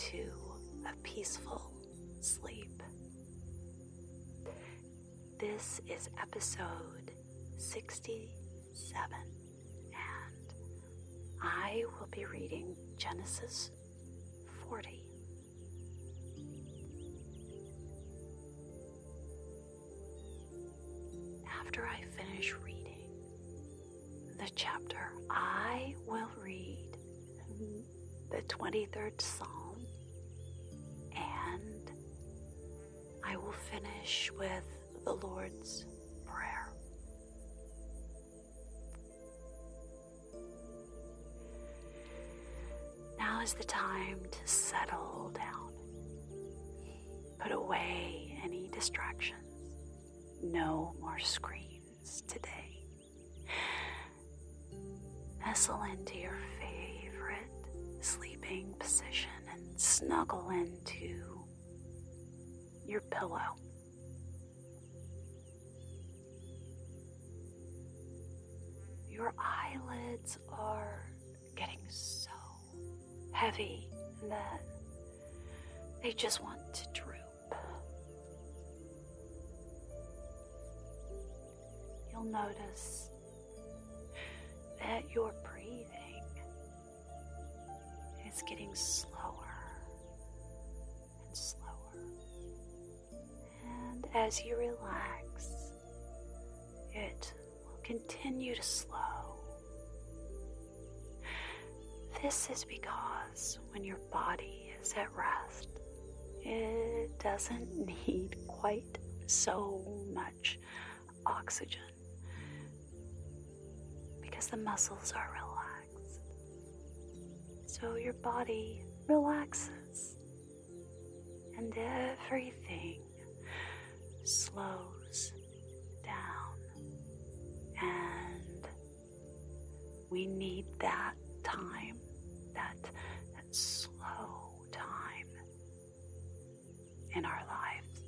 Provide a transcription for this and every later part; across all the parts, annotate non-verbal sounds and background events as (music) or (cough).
into a peaceful sleep. This is episode 67, and I will be reading Genesis 40. After I finish reading the chapter, I will read the 23rd Psalm finish with the Lord's Prayer. Now is the time to settle down. Put away any distractions. No more screens today. Nestle into your favorite sleeping position and snuggle into your pillow. Your eyelids are getting so heavy that they just want to droop. You'll notice that your breathing is getting slower and slower. And as you relax, it continue to slow. This is because when your body is at rest, it doesn't (laughs) need quite so much oxygen because the muscles are relaxed. So your body relaxes and everything slows. And we need that time, that, that slow time in our lives.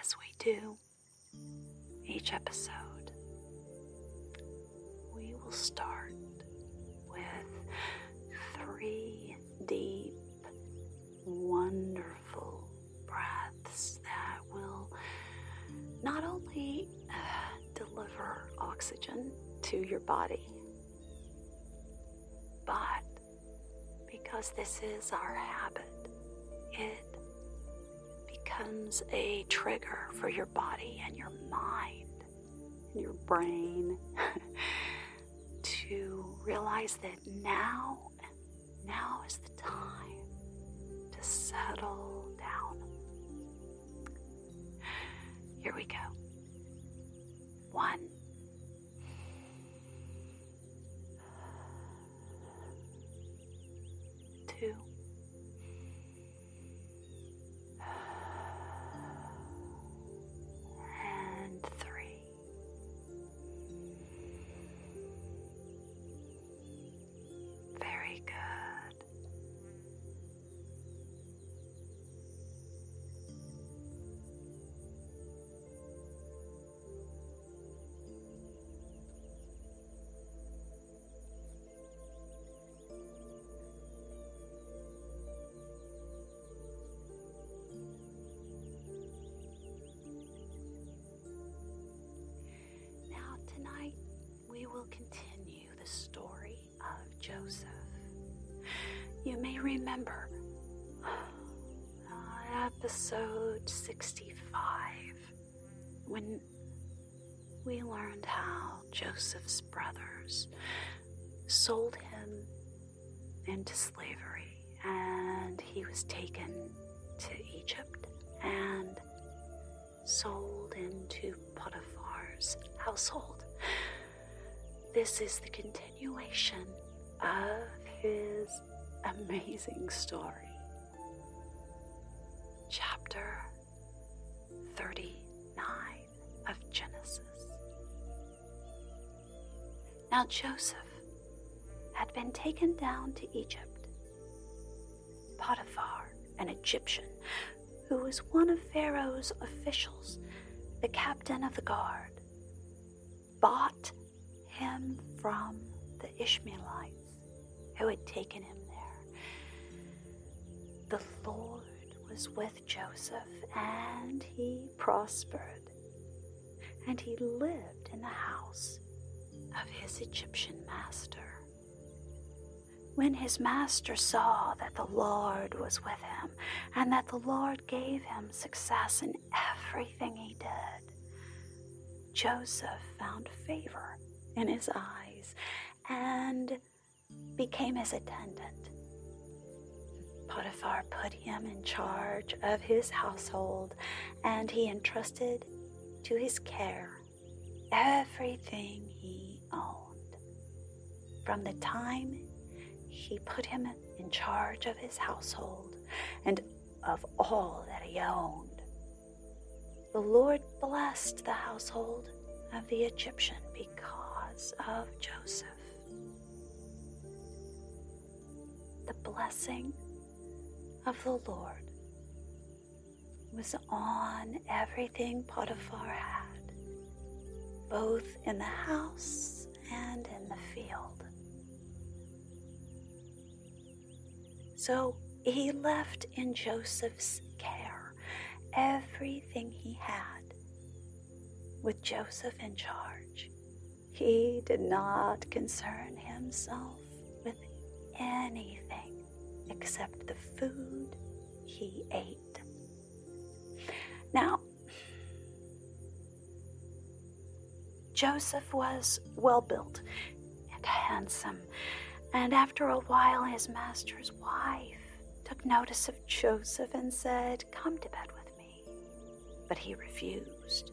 As we do each episode, we will start oxygen to your body, but because this is our habit, it becomes a trigger for your body and your mind and your brain (laughs) to realize that now, now is the time to settle down. Here we go. One. Continue the story of Joseph. You may remember uh, episode 65 when we learned how Joseph's brothers sold him into slavery and he was taken to Egypt and sold into Potiphar's household. This is the continuation of his amazing story. Chapter 39 of Genesis. Now Joseph had been taken down to Egypt. Potiphar, an Egyptian, who was one of Pharaoh's officials, the captain of the guard, bought him from the Ishmaelites who had taken him there. The Lord was with Joseph, and he prospered, and he lived in the house of his Egyptian master. When his master saw that the Lord was with him, and that the Lord gave him success in everything he did, Joseph found favor in his eyes and became his attendant. Potiphar put him in charge of his household, and he entrusted to his care everything he owned. From the time he put him in charge of his household and of all that he owned, the Lord blessed the household of the Egyptian because of Joseph. The blessing of the Lord was on everything Potiphar had, both in the house and in the field. So he left in Joseph's care everything he had. With Joseph in charge, he did not concern himself with anything except the food he ate. Now, Joseph was well built and handsome, and after a while, his master's wife took notice of Joseph and said, Come to bed with me. But he refused.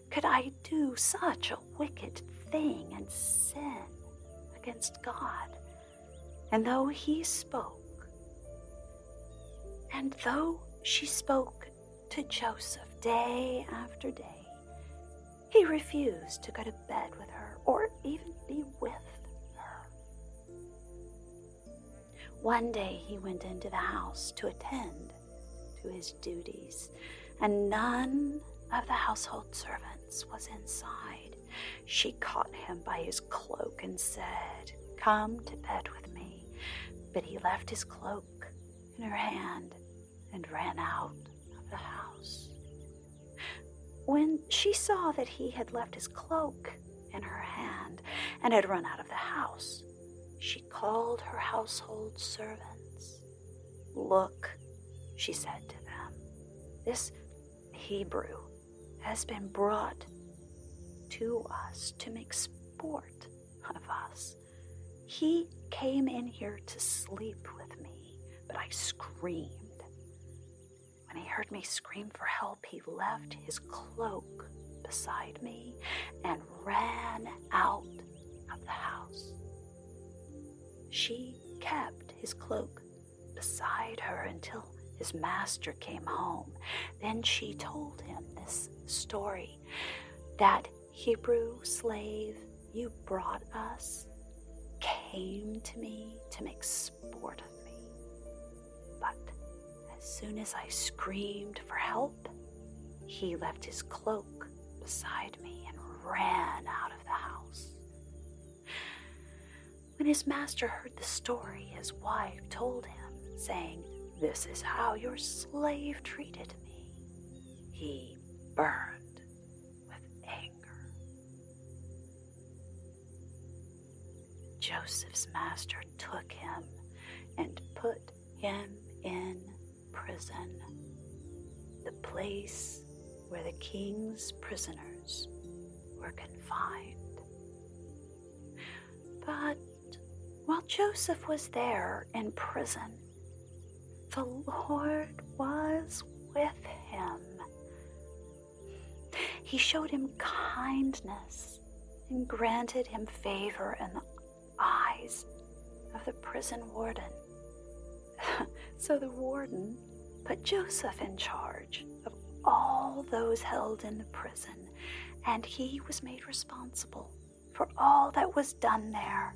could I do such a wicked thing and sin against God? And though he spoke, and though she spoke to Joseph day after day, he refused to go to bed with her or even be with her. One day he went into the house to attend to his duties, and none of the household servants was inside. She caught him by his cloak and said, Come to bed with me. But he left his cloak in her hand and ran out of the house. When she saw that he had left his cloak in her hand and had run out of the house, she called her household servants. Look, she said to them, this Hebrew has been brought to us to make sport of us. He came in here to sleep with me, but I screamed. When he heard me scream for help, he left his cloak beside me and ran out of the house. She kept his cloak beside her until his master came home. Then she told him this story that Hebrew slave you brought us came to me to make sport of me. But as soon as I screamed for help, he left his cloak beside me and ran out of the house. When his master heard the story, his wife told him, saying, This is how your slave treated me. He burned with anger. Joseph's master took him and put him in prison, the place where the king's prisoners were confined. But while Joseph was there in prison, the Lord was with him. He showed him kindness and granted him favor in the eyes of the prison warden. (laughs) so the warden put Joseph in charge of all those held in the prison, and he was made responsible for all that was done there.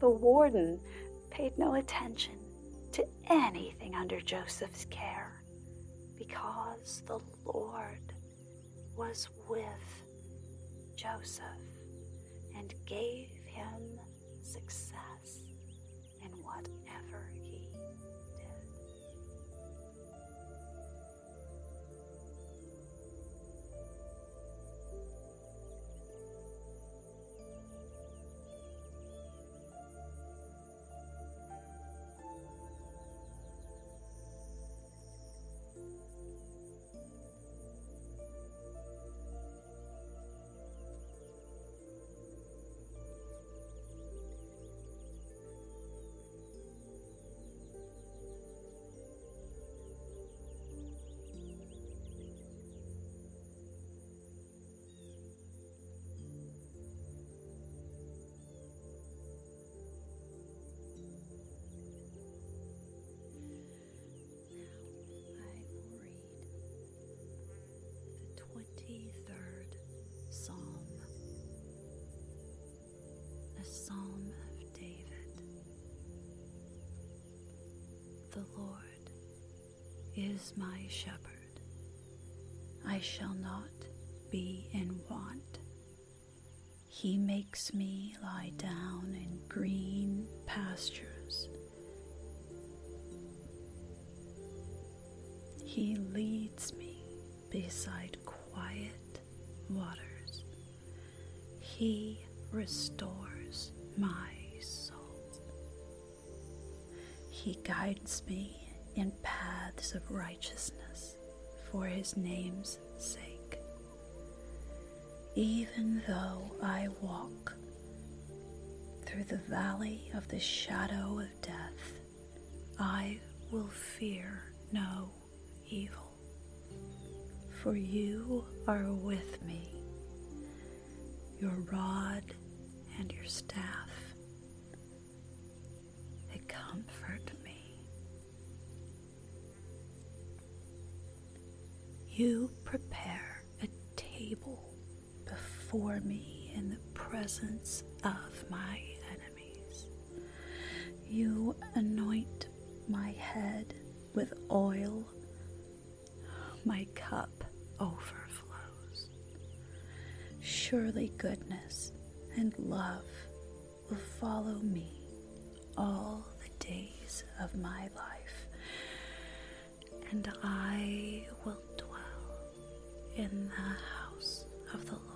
The warden paid no attention to anything under Joseph's care because the Lord was with Joseph and gave him success in whatever he The Lord is my shepherd, I shall not be in want. He makes me lie down in green pastures. He leads me beside quiet waters. He restores my He guides me in paths of righteousness for his name's sake. Even though I walk through the valley of the shadow of death, I will fear no evil, for you are with me. Your rod and your staff, comfort me. You prepare a table before me in the presence of my enemies. You anoint my head with oil, my cup overflows. Surely goodness and love will follow me all days of my life, and I will dwell in the house of the Lord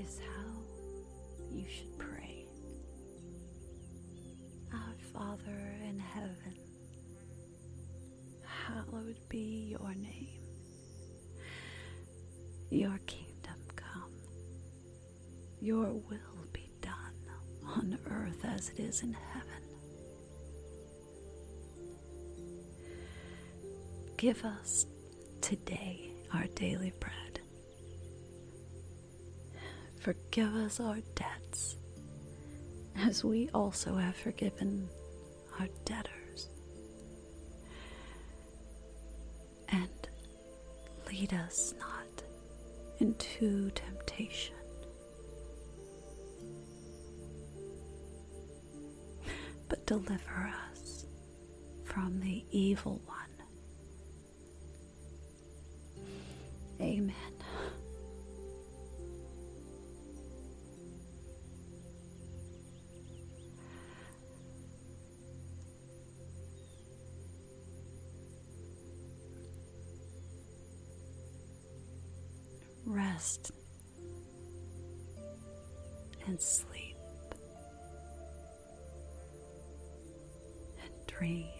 is how you should pray. Our Father in heaven, hallowed be your name. Your kingdom come, your will be done on earth as it is in heaven. Give us today our daily bread. Forgive us our debts, as we also have forgiven our debtors. And lead us not into temptation, but deliver us from the evil one. Amen. Rest and sleep and dream